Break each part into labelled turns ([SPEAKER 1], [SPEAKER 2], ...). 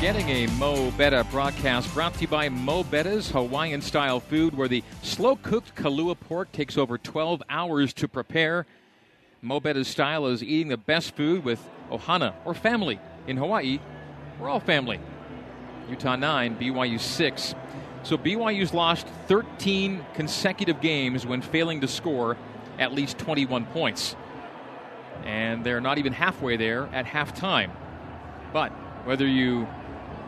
[SPEAKER 1] getting a Mo Betta broadcast brought to you by Mo Betta's Hawaiian style food, where the slow cooked Kalua pork takes over 12 hours to prepare. Mo Betta's style is eating the best food with ohana or family. In Hawaii, we're all family. Utah 9, BYU 6. So BYU's lost 13 consecutive games when failing to score at least 21 points. And they're not even halfway there at halftime. But whether you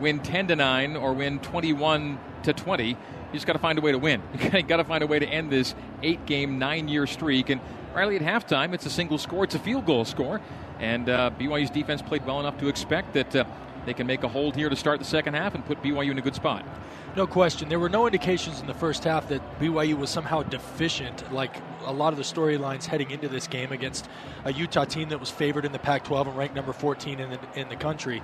[SPEAKER 1] win 10 to 9 or win 21 to 20, you just got to find a way to win. You got to find a way to end this eight game, nine year streak. And Riley, at halftime, it's a single score, it's a field goal score. And uh, BYU's defense played well enough to expect that uh, they can make a hold here to start the second half and put BYU in a good spot.
[SPEAKER 2] No question. There were no indications in the first half that BYU was somehow deficient, like a lot of the storylines heading into this game against a Utah team that was favored in the Pac 12 and ranked number 14 in the, in the country.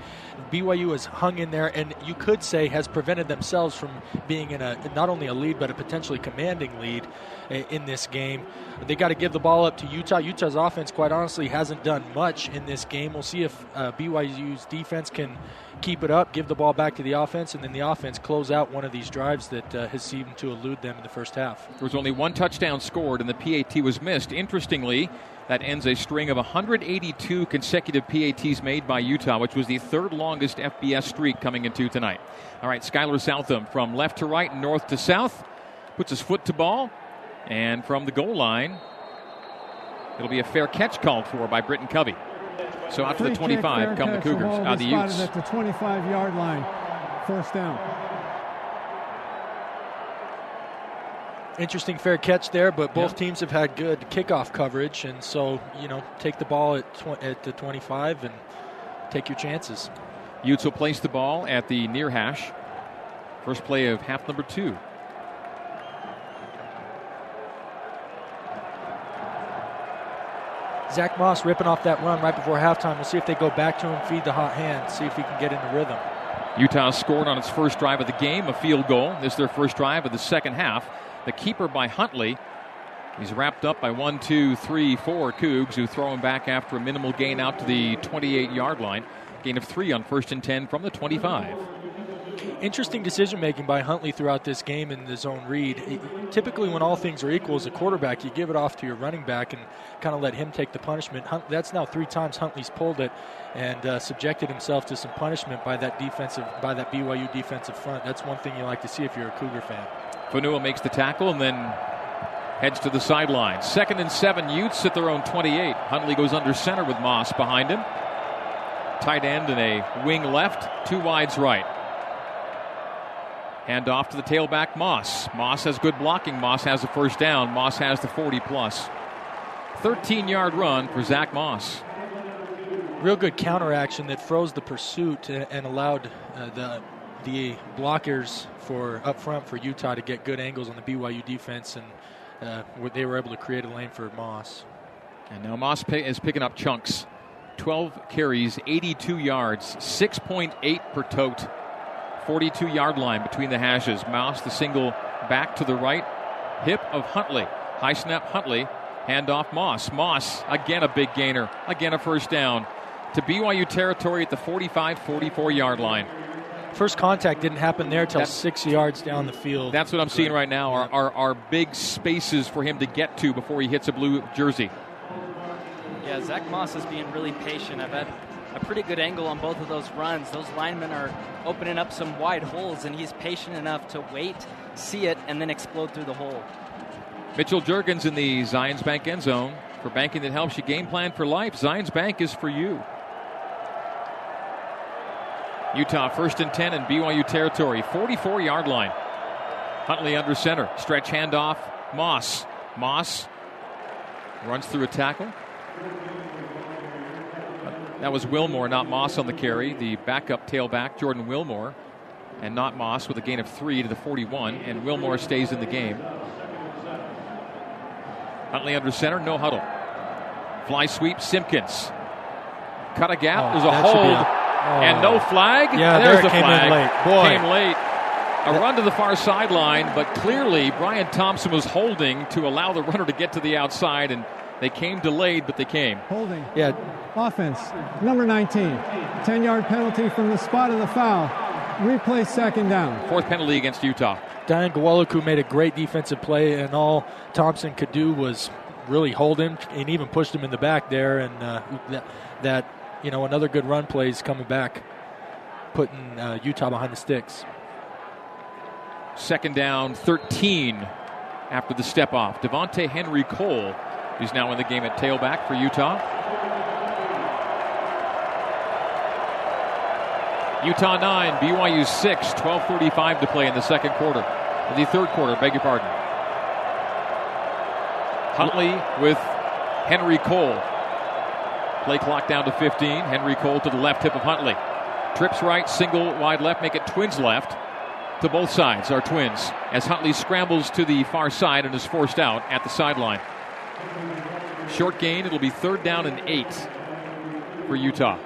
[SPEAKER 2] BYU has hung in there, and you could say has prevented themselves from being in a not only a lead, but a potentially commanding lead in this game. They got to give the ball up to Utah. Utah's offense, quite honestly, hasn't done much in this game. We'll see if uh, BYU's defense can keep it up, give the ball back to the offense, and then the offense close out one of these drives that uh, has seemed to elude them in the first half.
[SPEAKER 1] There was only one touchdown scored, and the PAT was missed. Interestingly, that ends a string of 182 consecutive PATs made by Utah, which was the third longest FBS streak coming into tonight. All right, Skylar Southam from left to right, north to south, puts his foot to ball, and from the goal line, it'll be a fair catch called for by Britton Covey. So out to the 25 come the Cougars,
[SPEAKER 3] uh,
[SPEAKER 1] the Utes.
[SPEAKER 3] At the 25 yard line, first down.
[SPEAKER 2] Interesting fair catch there, but both yeah. teams have had good kickoff coverage, and so you know take the ball at tw- at the 25 and take your chances.
[SPEAKER 1] Utes will place the ball at the near hash. First play of half number two.
[SPEAKER 2] Zach Moss ripping off that run right before halftime. We'll see if they go back to him, feed the hot hand, see if he can get in the rhythm.
[SPEAKER 1] Utah scored on its first drive of the game, a field goal. This is their first drive of the second half. The keeper by Huntley. He's wrapped up by one, two, three, four Cougs who throw him back after a minimal gain out to the 28 yard line. Gain of three on first and 10 from the 25
[SPEAKER 2] interesting decision making by Huntley throughout this game in the zone read. typically, when all things are equal as a quarterback, you give it off to your running back and kind of let him take the punishment. Hunt, that's now three times Huntley's pulled it and uh, subjected himself to some punishment by that defensive, by that BYU defensive front. That's one thing you like to see if you're a Cougar fan.
[SPEAKER 1] Fonua makes the tackle and then heads to the sideline. Second and seven, Utes at their own 28. Huntley goes under center with Moss behind him. Tight end and a wing left, two wides right. Hand off to the tailback, Moss. Moss has good blocking. Moss has the first down. Moss has the 40 plus. 13 yard run for Zach Moss.
[SPEAKER 2] Real good counter action that froze the pursuit and allowed uh, the the blockers for up front for Utah to get good angles on the BYU defense, and uh, they were able to create a lane for Moss.
[SPEAKER 1] And now Moss is picking up chunks. 12 carries, 82 yards, 6.8 per tote 42 yard line between the hashes. Moss the single back to the right hip of Huntley. High snap Huntley. Handoff Moss. Moss, again a big gainer. Again a first down to BYU territory at the 45 44 yard line.
[SPEAKER 2] First contact didn't happen there till six yards down the field.
[SPEAKER 1] That's what I'm seeing right now are, are, are big spaces for him to get to before he hits a blue jersey.
[SPEAKER 4] Yeah, Zach Moss is being really patient. I've had a pretty good angle on both of those runs. Those linemen are opening up some wide holes, and he's patient enough to wait, see it, and then explode through the hole.
[SPEAKER 1] Mitchell Juergens in the Zions Bank end zone. For banking that helps you game plan for life, Zions Bank is for you. Utah first and 10 in BYU territory, 44 yard line. Huntley under center, stretch handoff, Moss. Moss runs through a tackle, uh, that was Wilmore, not Moss on the carry. The backup tailback, Jordan Wilmore, and not Moss with a gain of three to the 41, and Wilmore stays in the game. Huntley under center, no huddle. Fly sweep, Simpkins. Cut a gap, oh, there's a hold, a, oh. and no flag.
[SPEAKER 2] Yeah,
[SPEAKER 1] there's
[SPEAKER 2] the
[SPEAKER 1] came flag.
[SPEAKER 2] In late. Boy.
[SPEAKER 1] Came late. A run to the far sideline, but clearly Brian Thompson was holding to allow the runner to get to the outside, and They came delayed, but they came.
[SPEAKER 3] Holding.
[SPEAKER 2] Yeah.
[SPEAKER 3] Offense, number 19. 10 yard penalty from the spot of the foul. Replay second down.
[SPEAKER 1] Fourth penalty against Utah.
[SPEAKER 2] Dayan Ghanwoloku made a great defensive play, and all Thompson could do was really hold him and even pushed him in the back there. And uh, that, that, you know, another good run play is coming back, putting uh, Utah behind the sticks.
[SPEAKER 1] Second down, 13 after the step off. Devontae Henry Cole is now in the game at tailback for Utah. Utah 9, BYU 6, 12.35 to play in the second quarter. The third quarter, beg your pardon. Huntley with Henry Cole. Play clock down to 15. Henry Cole to the left hip of Huntley. Trips right, single wide left, make it twins left to both sides are twins as Huntley scrambles to the far side and is forced out at the sideline. Short gain, it'll be third down and eight for Utah.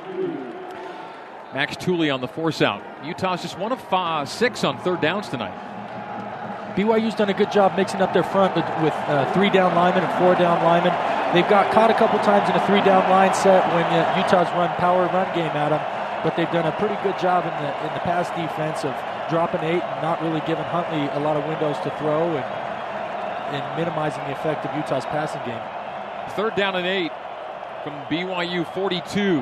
[SPEAKER 1] Max Tooley on the force out. Utah's just one of five, six on third downs tonight.
[SPEAKER 2] BYU's done a good job mixing up their front with, with uh, three down linemen and four down linemen. They've got caught a couple times in a three down line set when uh, Utah's run power run game at them, but they've done a pretty good job in the in the pass defense of dropping eight and not really giving Huntley a lot of windows to throw and and minimizing the effect of Utah's passing game.
[SPEAKER 1] Third down and eight from BYU 42.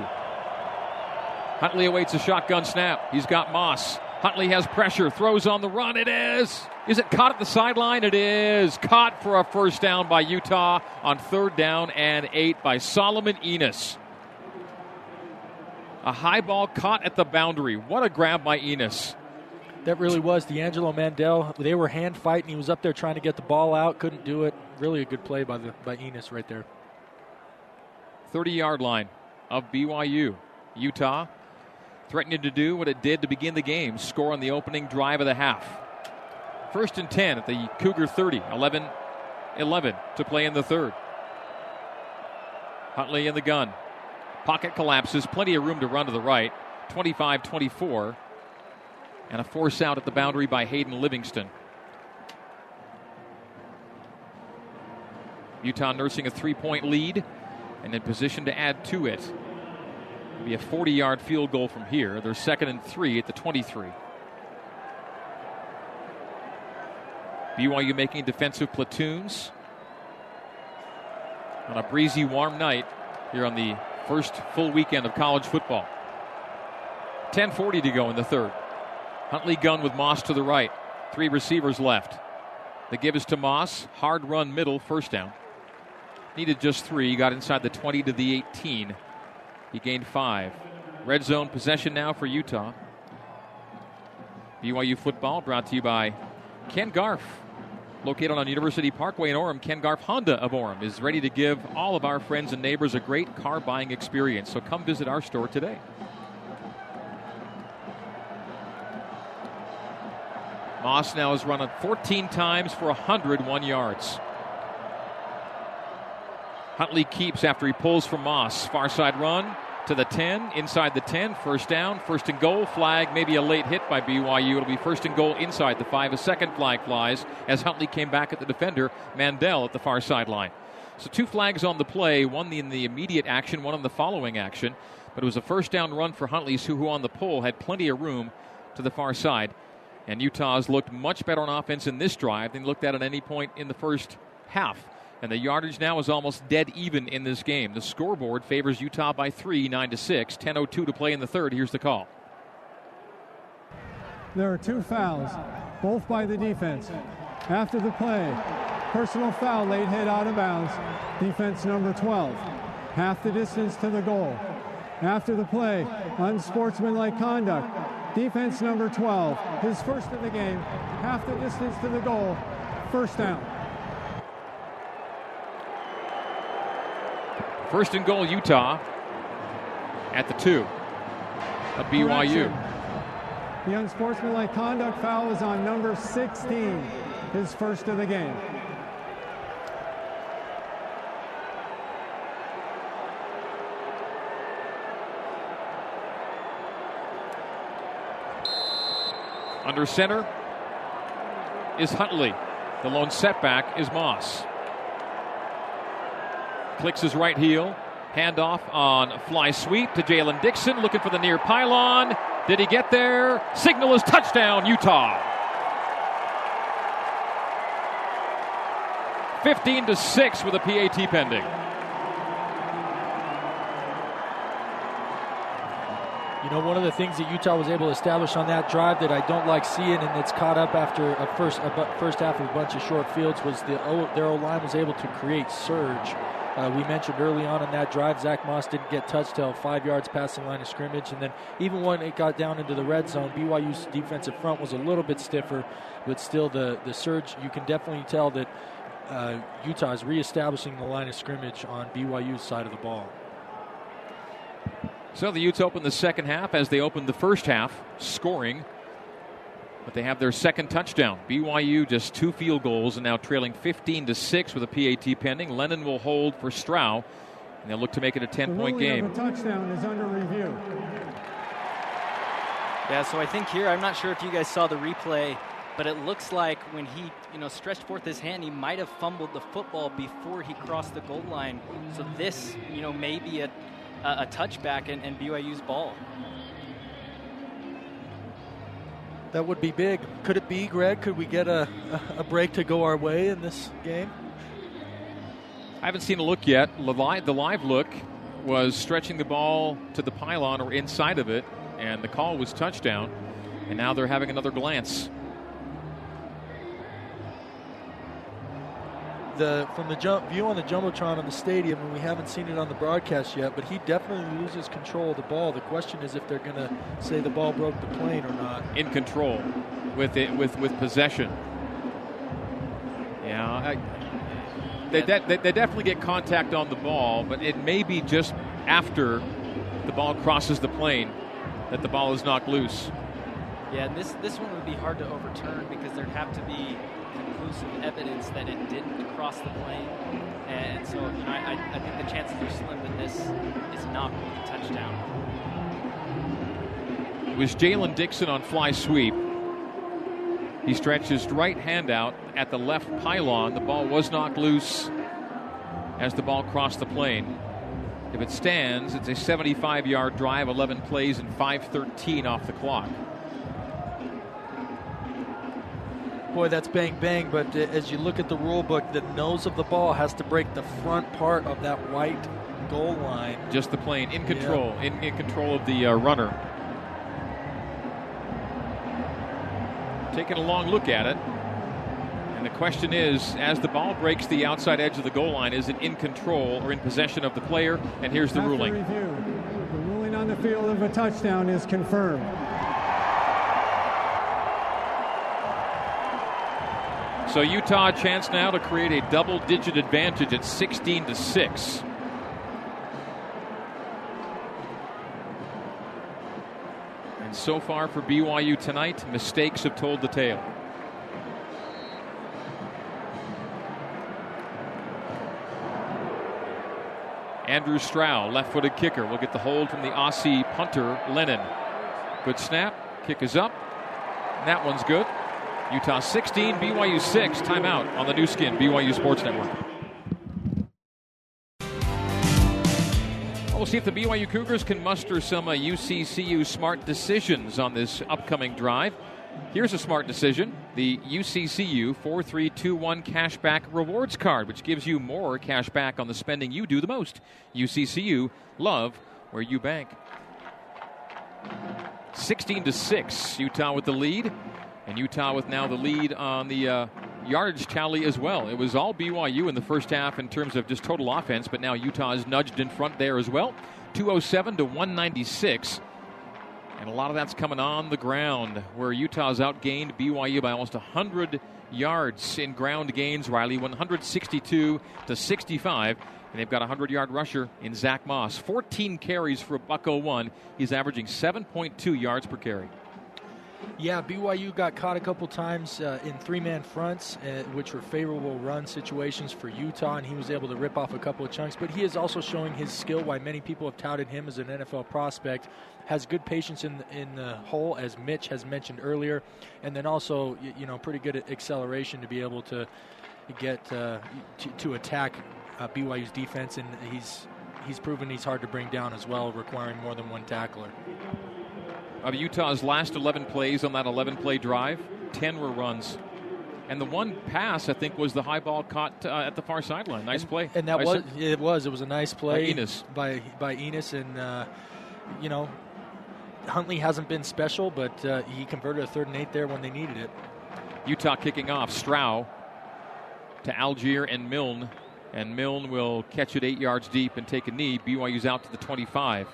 [SPEAKER 1] Huntley awaits a shotgun snap. He's got Moss. Huntley has pressure, throws on the run. It is. Is it caught at the sideline? It is. Caught for a first down by Utah on third down and eight by Solomon Enis. A high ball caught at the boundary. What a grab by Enis.
[SPEAKER 2] That really was D'Angelo Mandell. They were hand fighting. He was up there trying to get the ball out, couldn't do it. Really a good play by the by Enis right there.
[SPEAKER 1] 30 yard line of BYU. Utah threatening to do what it did to begin the game score on the opening drive of the half. First and 10 at the Cougar 30, 11 11 to play in the third. Huntley in the gun. Pocket collapses, plenty of room to run to the right. 25 24. And a force out at the boundary by Hayden Livingston. Utah nursing a three point lead and in position to add to it. It'll be a 40 yard field goal from here. They're second and three at the 23. BYU making defensive platoons on a breezy, warm night here on the first full weekend of college football. 10:40 to go in the third. Huntley gun with Moss to the right. Three receivers left. The give is to Moss. Hard run middle, first down. Needed just three. Got inside the 20 to the 18. He gained five. Red zone possession now for Utah. BYU football brought to you by Ken Garff. Located on University Parkway in Orem, Ken Garff Honda of Orem is ready to give all of our friends and neighbors a great car buying experience. So come visit our store today. Moss now has run it 14 times for 101 yards. Huntley keeps after he pulls from Moss. Far side run to the 10, inside the 10, first down, first and goal, flag, maybe a late hit by BYU. It'll be first and goal inside the 5. A second flag flies as Huntley came back at the defender, Mandell at the far sideline. So two flags on the play, one in the immediate action, one on the following action. But it was a first down run for Huntley, who on the pull had plenty of room to the far side. And Utah's looked much better on offense in this drive than looked at at any point in the first half. And the yardage now is almost dead even in this game. The scoreboard favors Utah by three, 9 to 6. 10.02 to play in the third. Here's the call.
[SPEAKER 3] There are two fouls, both by the defense. After the play, personal foul, late hit out of bounds, defense number 12. Half the distance to the goal. After the play, unsportsmanlike conduct, defense number 12, his first of the game, half the distance to the goal, first down.
[SPEAKER 1] First and goal, Utah at the two of BYU.
[SPEAKER 3] The unsportsmanlike conduct foul is on number 16, his first of the game.
[SPEAKER 1] Under center is Huntley. The lone setback is Moss. Clicks his right heel. Handoff on fly sweep to Jalen Dixon, looking for the near pylon. Did he get there? Signal is touchdown, Utah. 15 to 6 with a PAT pending.
[SPEAKER 2] You know, one of the things that Utah was able to establish on that drive that I don't like seeing, and it's caught up after a first a first half of a bunch of short fields, was the o, their O line was able to create surge. Uh, we mentioned early on in that drive, Zach Moss didn't get touched till five yards past the line of scrimmage, and then even when it got down into the red zone, BYU's defensive front was a little bit stiffer, but still the the surge. You can definitely tell that uh, Utah is reestablishing the line of scrimmage on BYU's side of the ball.
[SPEAKER 1] So the Utes open the second half as they opened the first half, scoring. But they have their second touchdown. BYU just two field goals and now trailing 15 to 6 with a PAT pending. Lennon will hold for Stroud, and they'll look to make it a 10 point game.
[SPEAKER 3] The touchdown is under review.
[SPEAKER 4] Yeah, so I think here, I'm not sure if you guys saw the replay, but it looks like when he, you know, stretched forth his hand, he might have fumbled the football before he crossed the goal line. So this, you know, may be a a, a touchback and, and BYU's ball.
[SPEAKER 2] That would be big. Could it be, Greg? Could we get a, a break to go our way in this game?
[SPEAKER 1] I haven't seen a look yet. The live look was stretching the ball to the pylon or inside of it, and the call was touchdown. And now they're having another glance.
[SPEAKER 2] The from the jump view on the jumbotron of the stadium, and we haven't seen it on the broadcast yet. But he definitely loses control of the ball. The question is if they're going to say the ball broke the plane or not.
[SPEAKER 1] In control, with it with with possession. Yeah, I, they, de- they, they definitely get contact on the ball, but it may be just after the ball crosses the plane that the ball is knocked loose.
[SPEAKER 4] Yeah, and this this one would be hard to overturn because there'd have to be conclusive evidence that it didn't cross the plane. And so, you know, I, I think the chances are slim that this is not going a touchdown.
[SPEAKER 1] It was Jalen Dixon on fly sweep. He stretched his right hand out at the left pylon. The ball was knocked loose as the ball crossed the plane. If it stands, it's a 75 yard drive, 11 plays, and 5.13 off the clock.
[SPEAKER 2] Boy, that's bang bang. But uh, as you look at the rule book, the nose of the ball has to break the front part of that white goal line.
[SPEAKER 1] Just the plane in control, yeah. in, in control of the uh, runner. Taking a long look at it. And the question is, as the ball breaks the outside edge of the goal line, is it in control or in possession of the player? And here's the
[SPEAKER 3] After
[SPEAKER 1] ruling.
[SPEAKER 3] Review, the ruling on the field of a touchdown is confirmed.
[SPEAKER 1] So Utah a chance now to create a double-digit advantage at 16 to 6. And so far for BYU tonight, mistakes have told the tale. Andrew Stroud, left footed kicker, will get the hold from the Aussie punter, Lennon. Good snap, kick is up. And That one's good. Utah 16, BYU 6. Timeout on the Nu Skin, BYU Sports Network. We'll see if the BYU Cougars can muster some uh, UCCU smart decisions on this upcoming drive. Here's a smart decision the UCCU 4321 cashback rewards card, which gives you more cash back on the spending you do the most. UCCU, love where you bank. 16 to 6, Utah with the lead. And Utah with now the lead on the uh, yardage tally as well. It was all BYU in the first half in terms of just total offense, but now Utah is nudged in front there as well. 207 to 196. And a lot of that's coming on the ground, where Utah's outgained BYU by almost 100 yards in ground gains. Riley 162 to 65. And they've got a 100 yard rusher in Zach Moss. 14 carries for a Bucko 1. He's averaging 7.2 yards per carry.
[SPEAKER 2] Yeah, BYU got caught a couple times uh, in three man fronts, uh, which were favorable run situations for Utah, and he was able to rip off a couple of chunks. But he is also showing his skill, why many people have touted him as an NFL prospect. Has good patience in in the hole, as Mitch has mentioned earlier, and then also you know pretty good acceleration to be able to get uh, to, to, attack uh, BYU's defense, and he's he's proven he's hard to bring down as well, requiring more than one tackler.
[SPEAKER 1] Of Utah's last 11 plays on that 11 play drive, 10 were runs. And the one pass, I think, was the high ball caught uh, at the far sideline. Nice
[SPEAKER 2] and,
[SPEAKER 1] play.
[SPEAKER 2] And that
[SPEAKER 1] I
[SPEAKER 2] was it was it was a nice play
[SPEAKER 1] by Enis.
[SPEAKER 2] by by Enis, and uh, you know Huntley hasn't been special, but uh, he converted a third and eight there when they needed it.
[SPEAKER 1] Utah kicking off. Stroud to Algier and Milne. And Milne will catch it eight yards deep and take a knee. BYU's out to the 25.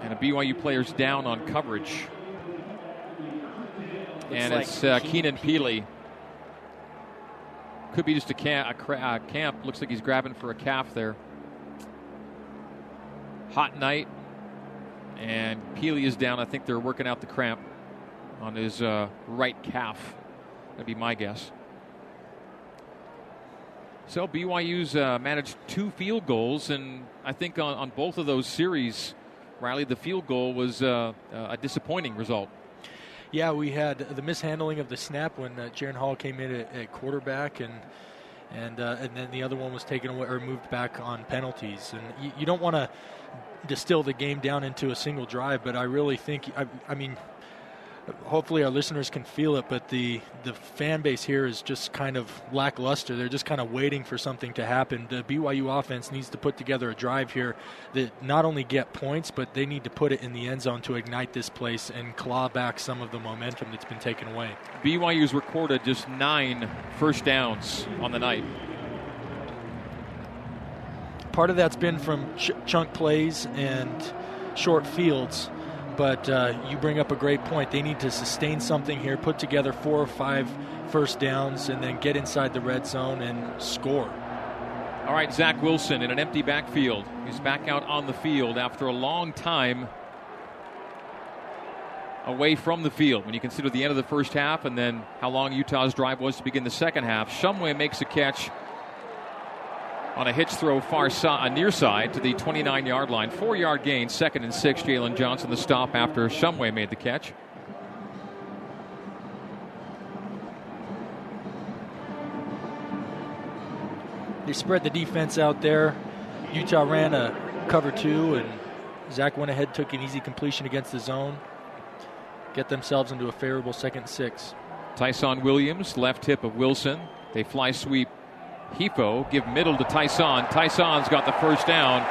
[SPEAKER 1] And a BYU player's down on coverage. and
[SPEAKER 4] like
[SPEAKER 1] it's uh,
[SPEAKER 4] Keenan
[SPEAKER 1] Keenan Pili. Could be just a, cam- a cra- uh, camp. Looks like he's grabbing for a calf there. Hot night. And Pili is down. I think they're working out the cramp on his uh, right calf. That'd be my guess. So BYU's uh, managed two field goals, and I think on, on both of those series, Riley, the field goal was uh, a disappointing result.
[SPEAKER 2] Yeah, we had the mishandling of the snap when uh, Jaren Hall came in at, at quarterback, and and uh, and then the other one was taken away or moved back on penalties. And you, you don't want to distill the game down into a single drive, but I really think I, I mean hopefully our listeners can feel it, but the the fan base here is just kind of lackluster. They're just kind of waiting for something to happen. The BYU offense needs to put together a drive here that not only get points, but they need to put it in the end zone to ignite this place and claw back some of the momentum that's been taken away.
[SPEAKER 1] BYU's recorded just nine first downs on the night.
[SPEAKER 2] Part of that's been from ch- chunk plays and short fields but uh, you bring up a great point. They need to sustain something here, put together four or five first downs, and then get inside the red zone and score.
[SPEAKER 1] All right, Zach Wilson in an empty backfield. He's back out on the field after a long time away from the field. When you consider the end of the first half and then how long Utah's drive was to begin the second half, Shumway makes a catch on a hitch throw far side, near side to the 29 yard line. Four yard gain, second and six. Jaylon Johnson the stop after Shumway made the catch.
[SPEAKER 2] They spread the defense out there. Utah ran a cover two, and Zach went ahead, took an easy completion against the zone. Get themselves into a favorable second six.
[SPEAKER 1] Tyson Williams, left hip of Wilson. They fly sweep Hifo, give middle to Tyson. Tyson's got the first down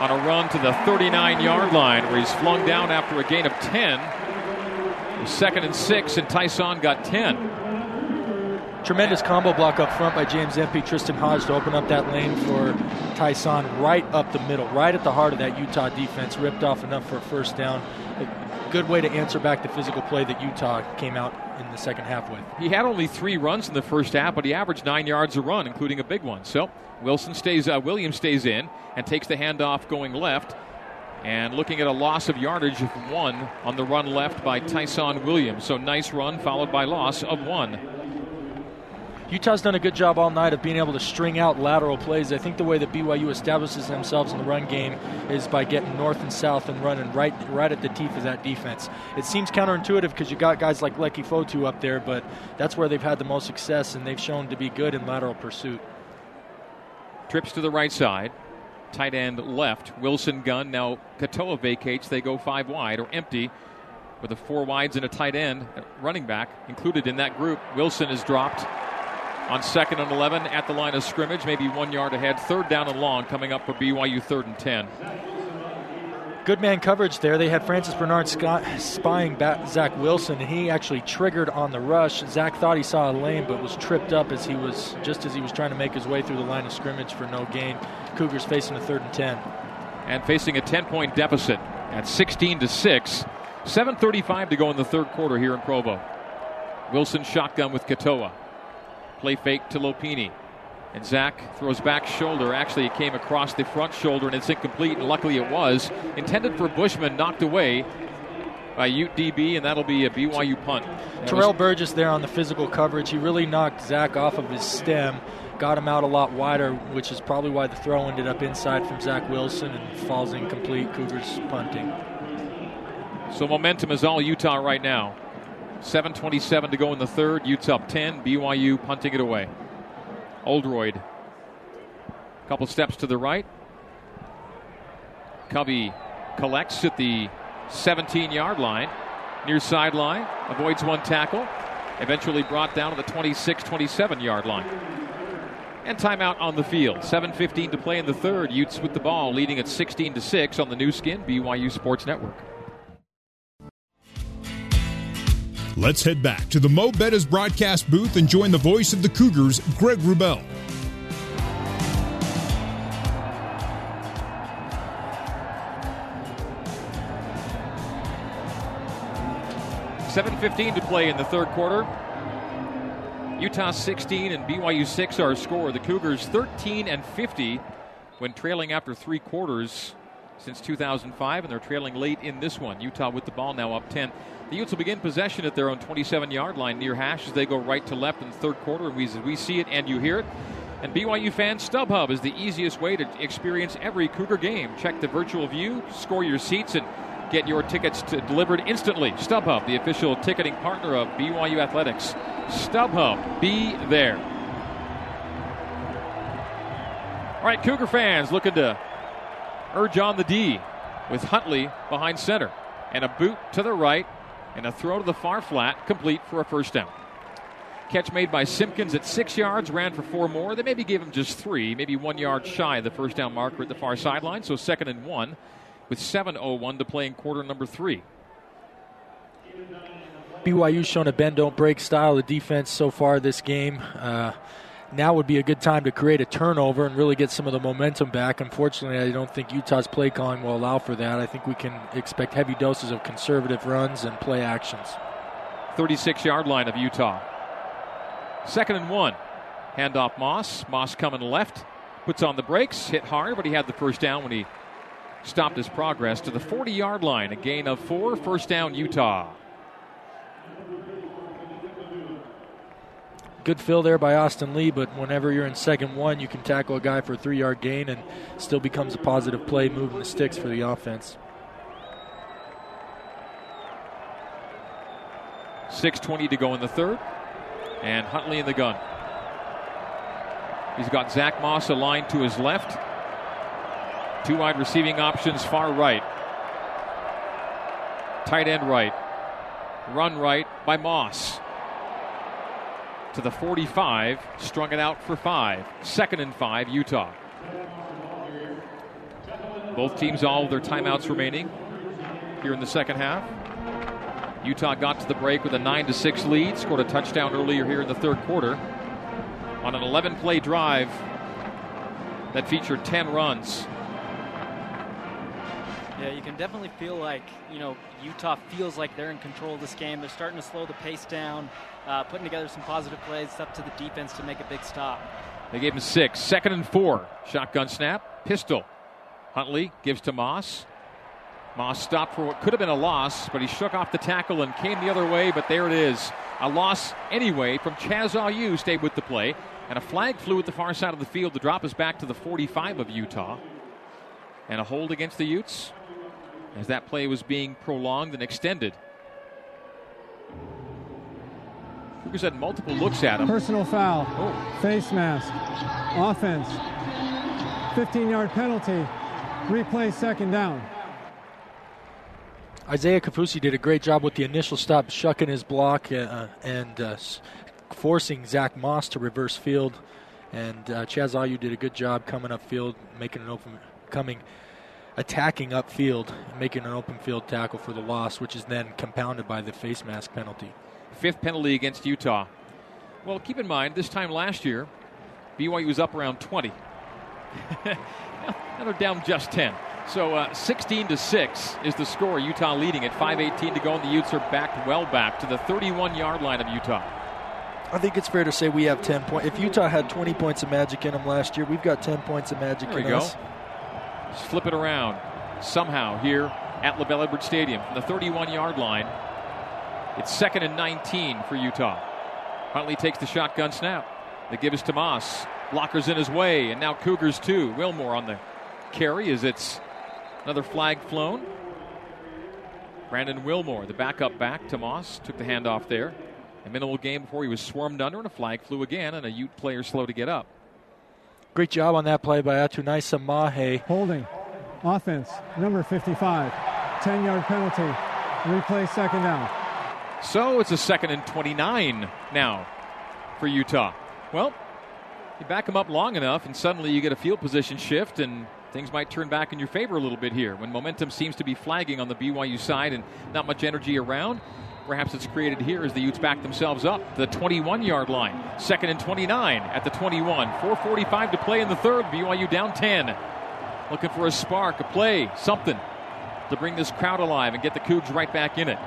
[SPEAKER 1] on a run to the 39 yard line where he's flung down after a gain of 10. Second and six, and Tyson got 10.
[SPEAKER 2] Tremendous combo block up front by James Empey, Tristen Hoge to open up that lane for Tyson right up the middle, right at the heart of that Utah defense. Ripped off enough for a first down. Good way to answer back the physical play that Utah came out in the second half with.
[SPEAKER 1] He had only three runs in the first half, but he averaged nine yards a run, including a big one. So Wilson stays, uh, Williams stays in and takes the handoff going left. And looking at a loss of yardage of one on the run left by Tyson Williams. So nice run followed by loss of one.
[SPEAKER 2] Utah's done a good job all night of being able to string out lateral plays. I think the way that BYU establishes themselves in the run game is by getting north and south and running right right at the teeth of that defense. It seems counterintuitive because you got guys like Leki Fotu up there, but that's where they've had the most success and they've shown to be good in lateral pursuit.
[SPEAKER 1] Trips to the right side. Tight end left. Wilson gun. Now Katoa vacates. They go five wide or empty with a four wides and a tight end running back included in that group. Wilson is dropped on second and 11 at the line of scrimmage, maybe one yard ahead. Third down and long coming up for BYU third and 10.
[SPEAKER 2] Good man coverage there. They had Francis Bernard Scott spying back Zach Wilson, and he actually triggered on the rush. Zach thought he saw a lane, but was tripped up as he was just as he was trying to make his way through the line of scrimmage for no gain. Cougars facing a third and 10.
[SPEAKER 1] And facing a 10 point deficit at 16 to 6. 7.35 to go in the third quarter here in Provo. Wilson shotgun with Katoa. Play fake to Lopini. And Zach throws back shoulder. Actually, it came across the front shoulder and it's incomplete. And luckily, it was intended for Bushman, knocked away by Ute DB, and that'll be a BYU punt. That
[SPEAKER 2] Terrell Burgess there on the physical coverage. He really knocked Zach off of his stem, got him out a lot wider, which is probably why the throw ended up inside from Zach Wilson and falls incomplete. Cougars punting.
[SPEAKER 1] So momentum is all Utah right now. 7.27 to go in the third. Utes up 10. BYU punting it away. Oldroyd. A couple steps to the right. Covey collects at the 17 yard line, near sideline, avoids one tackle, eventually brought down to the 26 27 yard line. And timeout on the field. 7.15 to play in the third. Utes with the ball, leading at 16 to 6 on the Nu Skin, BYU Sports Network.
[SPEAKER 5] Let's head back to the Mo Betta's broadcast booth and join the voice of the Cougars, Greg Wrubell.
[SPEAKER 1] 7.15 to play in the third quarter. Utah 16 and BYU 6 are score. The Cougars 13 and 50 when trailing after three quarters since 2005, and they're trailing late in this one. Utah with the ball now up 10. The Utes will begin possession at their own 27 yard line near hash as they go right to left in the third quarter. And we, we see it and you hear it. And BYU fans, StubHub is the easiest way to experience every Cougar game. Check the virtual view, score your seats, and Get your tickets to, delivered instantly. StubHub, the official ticketing partner of BYU Athletics. StubHub, be there. All right, Cougar fans looking to urge on the D with Huntley behind center. And a boot to the right and a throw to the far flat, complete for a first down. Catch made by Simpkins at six yards, ran for four more. They maybe gave him just three, maybe one yard shy of the first down marker at the far sideline. So second and one with 7.01 to play in quarter number three.
[SPEAKER 2] BYU's shown a bend don't break style of defense so far this game. Uh, now would be a good time to create a turnover and really get some of the momentum back. Unfortunately, I don't think Utah's play calling will allow for that. I think we can expect heavy doses of conservative runs and play actions.
[SPEAKER 1] 36 yard line of Utah. Second and one. Handoff Moss. Moss coming left. Puts on the brakes. Hit hard, but he had the first down when he stopped his progress to the 40 yard line. A gain of four, first down, Utah.
[SPEAKER 2] Good fill there by Austin Lee, but whenever you're in second one, you can tackle a guy for a three yard gain and still becomes a positive play moving the sticks for the offense.
[SPEAKER 1] 6.20 to go in the third. And Huntley in the gun. He's got Zach Moss aligned to his left. Two wide receiving options, far right. Tight end right. Run right by Moss. To the 45, strung it out for five. Second and five, Utah. Both teams, all their timeouts remaining here in the second half. Utah got to the break with a 9 to 6 lead, scored a touchdown earlier here in the third quarter on an 11 play drive that featured 10 runs.
[SPEAKER 4] Yeah, you can definitely feel like, you know, Utah feels like they're in control of this game. They're starting to slow the pace down, uh, putting together some positive plays. It's up to the defense to make a big stop.
[SPEAKER 1] They gave him six. Second and four. Shotgun snap. Pistol. Huntley gives to Moss. Moss stopped for what could have been a loss, but he shook off the tackle and came the other way. But there it is. A loss anyway from Chaz Ayu stayed with the play. And a flag flew at the far side of the field. The drop is back to the 45 of Utah. And a hold against the Utes as that play was being prolonged and extended. Cougars had multiple looks at him.
[SPEAKER 3] Personal foul. Oh. Face mask. Offense. 15 yard penalty. Replay second down.
[SPEAKER 2] Isaiah Kaufusi did a great job with the initial stop, shucking his block uh, and uh, forcing Zach Moss to reverse field. And uh, Chaz Ayu did a good job coming up field, making an open, coming attacking upfield, making an open field tackle for the loss, which is then compounded by the face mask penalty.
[SPEAKER 1] Fifth penalty against Utah. Well, keep in mind, this time last year, BYU was up around 20. now they're down just 10. So uh, 16 to 6 is the score. Utah leading at 5:18 to go, and the Utes are back well back to the 31-yard line of Utah.
[SPEAKER 2] I think it's fair to say we have 10 points. If Utah had 20 points of magic in them last year, we've got 10 points of magic
[SPEAKER 1] there
[SPEAKER 2] in us.
[SPEAKER 1] Go flip it around somehow here at LaVell Edwards Stadium from the 31 yard line. It's second and 19 for Utah. Huntley takes the shotgun snap. They give us to Moss. Blockers in his way, and now Cougars too. Wilmore on the carry as it's another flag flown. Brandon Wilmore, the backup back to Moss, took the handoff there. A minimal game before he was swarmed under and a flag flew again, and a Ute player slow to get up.
[SPEAKER 2] Great job on that play by Atunaisa Mahe.
[SPEAKER 3] Holding. Offense, number 55. 10 yard penalty. Replay second down.
[SPEAKER 1] So it's a second and 29 now for Utah. Well, you back them up long enough, and suddenly you get a field position shift, and things might turn back in your favor a little bit here. When momentum seems to be flagging on the BYU side and not much energy around, perhaps it's created here as the Utes back themselves up the 21 yard line. Second and 29 at the 21. 4.45 to play in the third. BYU down 10. Looking for a spark, a play, something to bring this crowd alive and get the Cougs right back in it.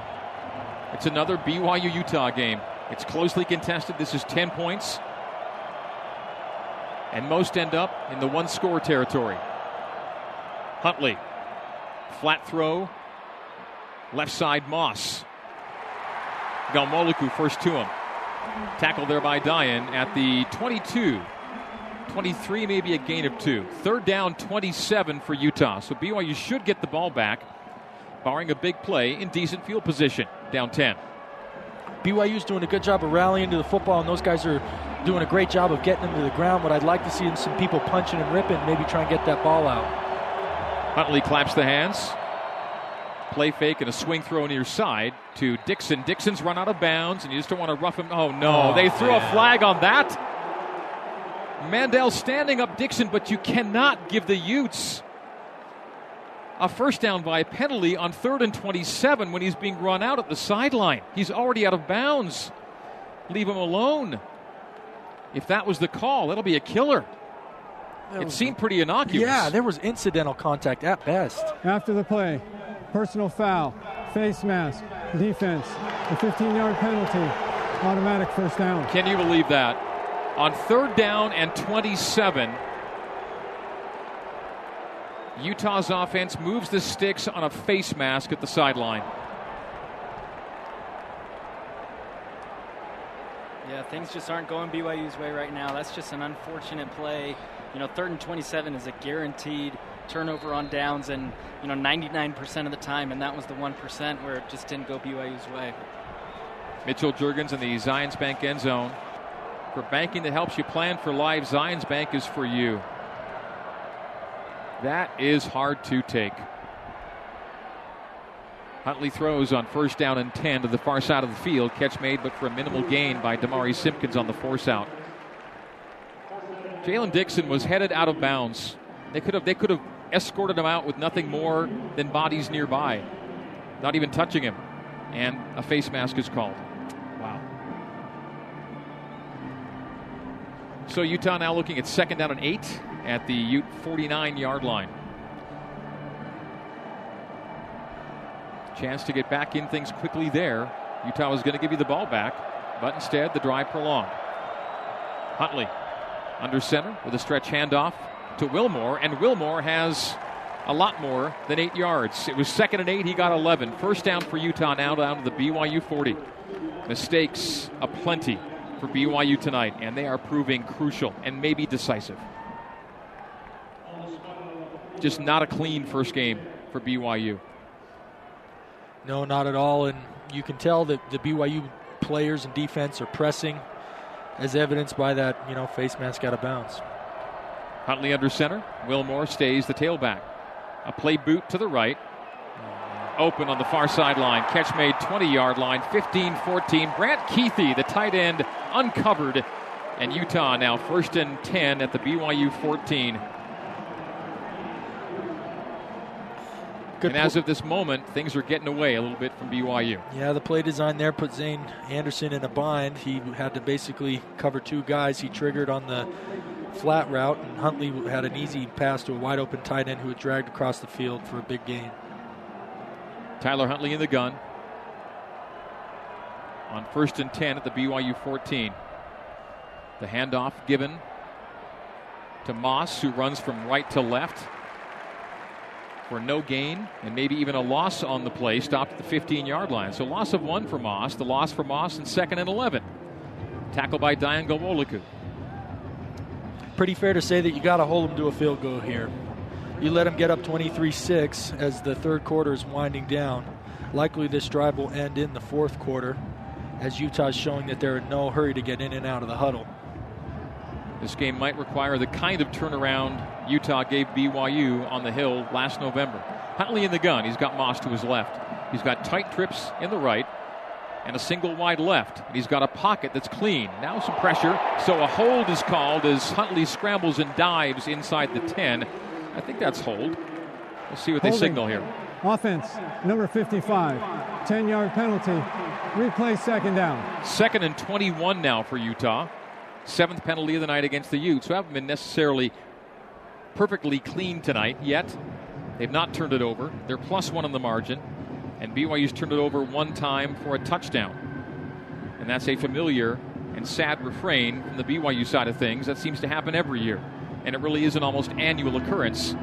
[SPEAKER 1] It's another BYU Utah game. It's closely contested. This is 10 points. And most end up in the one score territory. Huntley. Flat throw. Left side Moss. Ghanwoloku first to him. Tackled there by Dayan at the 22. 23, maybe a gain of two. Third down, 27 for Utah. So BYU should get the ball back, barring a big play in decent field position. Down 10.
[SPEAKER 2] BYU's doing a good job of rallying to the football, and those guys are doing a great job of getting them to the ground. What I'd like to see is some people punching and ripping, maybe try and get that ball out.
[SPEAKER 1] Huntley claps the hands. Play fake and a swing throw near side to Dixon. Dixon's run out of bounds, and you just don't want to rough him. Oh, no.
[SPEAKER 2] Oh,
[SPEAKER 1] they threw
[SPEAKER 2] man.
[SPEAKER 1] a flag on that. Mandell standing up Dixon, but you cannot give the Utes a first down by a penalty on third and 27 when he's being run out at the sideline. He's already out of bounds. Leave him alone. If that was the call, that'll be a killer. It seemed pretty innocuous.
[SPEAKER 2] Yeah, there was incidental contact at best.
[SPEAKER 3] After the play, personal foul, face mask, defense, a 15 yard penalty, automatic first down.
[SPEAKER 1] Can you believe that? On third down and 27, Utah's offense moves the sticks on a face mask at the sideline.
[SPEAKER 4] Yeah, things just aren't going BYU's way right now. That's just an unfortunate play. You know, third and 27 is a guaranteed turnover on downs, and, you know, 99% of the time, and that was the 1% where it just didn't go BYU's way.
[SPEAKER 1] Mitchell Juergens in the Zions Bank end zone. For banking that helps you plan for life, Zions Bank is for you. That is hard to take. Huntley throws on first down and 10 to the far side of the field. Catch made, but for a minimal gain by Demari Simpkins on the force out. Jalen Dixon was headed out of bounds. They could have they could have escorted him out with nothing more than bodies nearby, not even touching him, and a face mask is called. Wow. So Utah now looking at second down and eight at the Ute 49 yard line. Chance to get back in things quickly there. Utah was going to give you the ball back, but instead the drive prolonged. Huntley under center with a stretch handoff to Wilmore, and Wilmore has a lot more than eight yards. It was second and eight, he got 11. First down for Utah now down to the BYU 40. Mistakes aplenty for BYU tonight, and they are proving crucial and maybe decisive. Just not a clean first game for BYU.
[SPEAKER 2] No, not at all. And you can tell that the BYU players and defense are pressing, as evidenced by that, you know, face mask out of bounds.
[SPEAKER 1] Huntley under center. Wilmore stays the tailback. A play boot to the right. Open on the far sideline. Catch made 20 yard line, 15 14. Brant Kuithe, the tight end, uncovered. And Utah now first and 10 at the BYU 14.
[SPEAKER 2] Good
[SPEAKER 1] and as of this moment, things are getting away a little bit from BYU.
[SPEAKER 2] Yeah, the play design there put Zayne Anderson in a bind. He had to basically cover two guys. He triggered on the flat route, and Huntley had an easy pass to a wide open tight end who had dragged across the field for a big gain.
[SPEAKER 1] Tyler Huntley in the gun. On first and 10 at the BYU 14. The handoff given to Moss, who runs from right to left for no gain and maybe even a loss on the play, stopped at the 15 yard line. So, loss of one for Moss, the loss for Moss in second and 11. Tackled by Dayan Ghanwoloku.
[SPEAKER 2] Pretty fair to say that you got to hold them to a field goal here. You let them get up 23 6 as the third quarter is winding down. Likely this drive will end in the fourth quarter as Utah's showing that they're in no hurry to get in and out of the huddle.
[SPEAKER 1] This game might require the kind of turnaround Utah gave BYU on the hill last November. Huntley in the gun. He's got Moss to his left. He's got tight trips in the right and a single wide left. And he's got a pocket that's clean. Now some pressure. So a hold is called as Huntley scrambles and dives inside the 10. I think that's hold. We'll see what
[SPEAKER 3] Holding.
[SPEAKER 1] they signal here.
[SPEAKER 3] Offense, number 55. 10 yard penalty. Replay second down.
[SPEAKER 1] Second and 21 now for Utah. Seventh penalty of the night against the Utes, who haven't been necessarily perfectly clean tonight yet. They've not turned it over. They're plus one on the margin. And BYU's turned it over one time for a touchdown. And that's a familiar and sad refrain from the BYU side of things. That seems to happen every year. And it really is an almost annual occurrence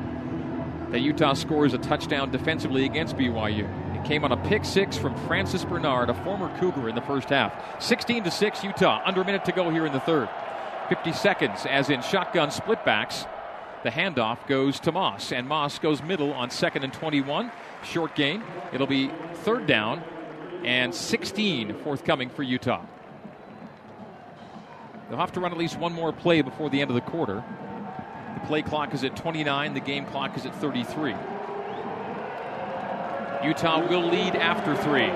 [SPEAKER 1] that Utah scores a touchdown defensively against BYU. It came on a pick six from Francis Bernard, a former Cougar in the first half. 16 to 6 Utah, under a minute to go here in the third. 50 seconds as in shotgun splitbacks. The handoff goes to Moss, and Moss goes middle on second and 21. Short gain. It'll be third down and 16 forthcoming for Utah. They'll have to run at least one more play before the end of the quarter. The play clock is at 29, the game clock is at 33. Utah will lead after three.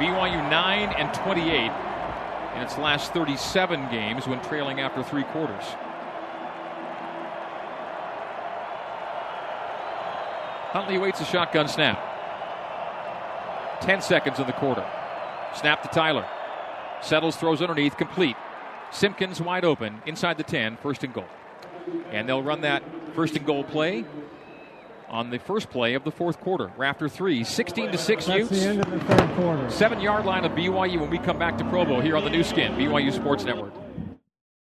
[SPEAKER 1] BYU 9 and 28 in its last 37 games when trailing after three quarters. Huntley waits a shotgun snap. 10 seconds in the quarter. Snap to Tyler. Settles, throws underneath, complete. Simpkins wide open inside the 10, first and goal. And they'll run that first and goal play on the first play of the fourth quarter. Rafter three, 16 to 6
[SPEAKER 3] That's
[SPEAKER 1] Utes.
[SPEAKER 3] the end of the third quarter.
[SPEAKER 1] Seven yard line of BYU when we come back to Provo here on the Nu Skin, BYU Sports Network.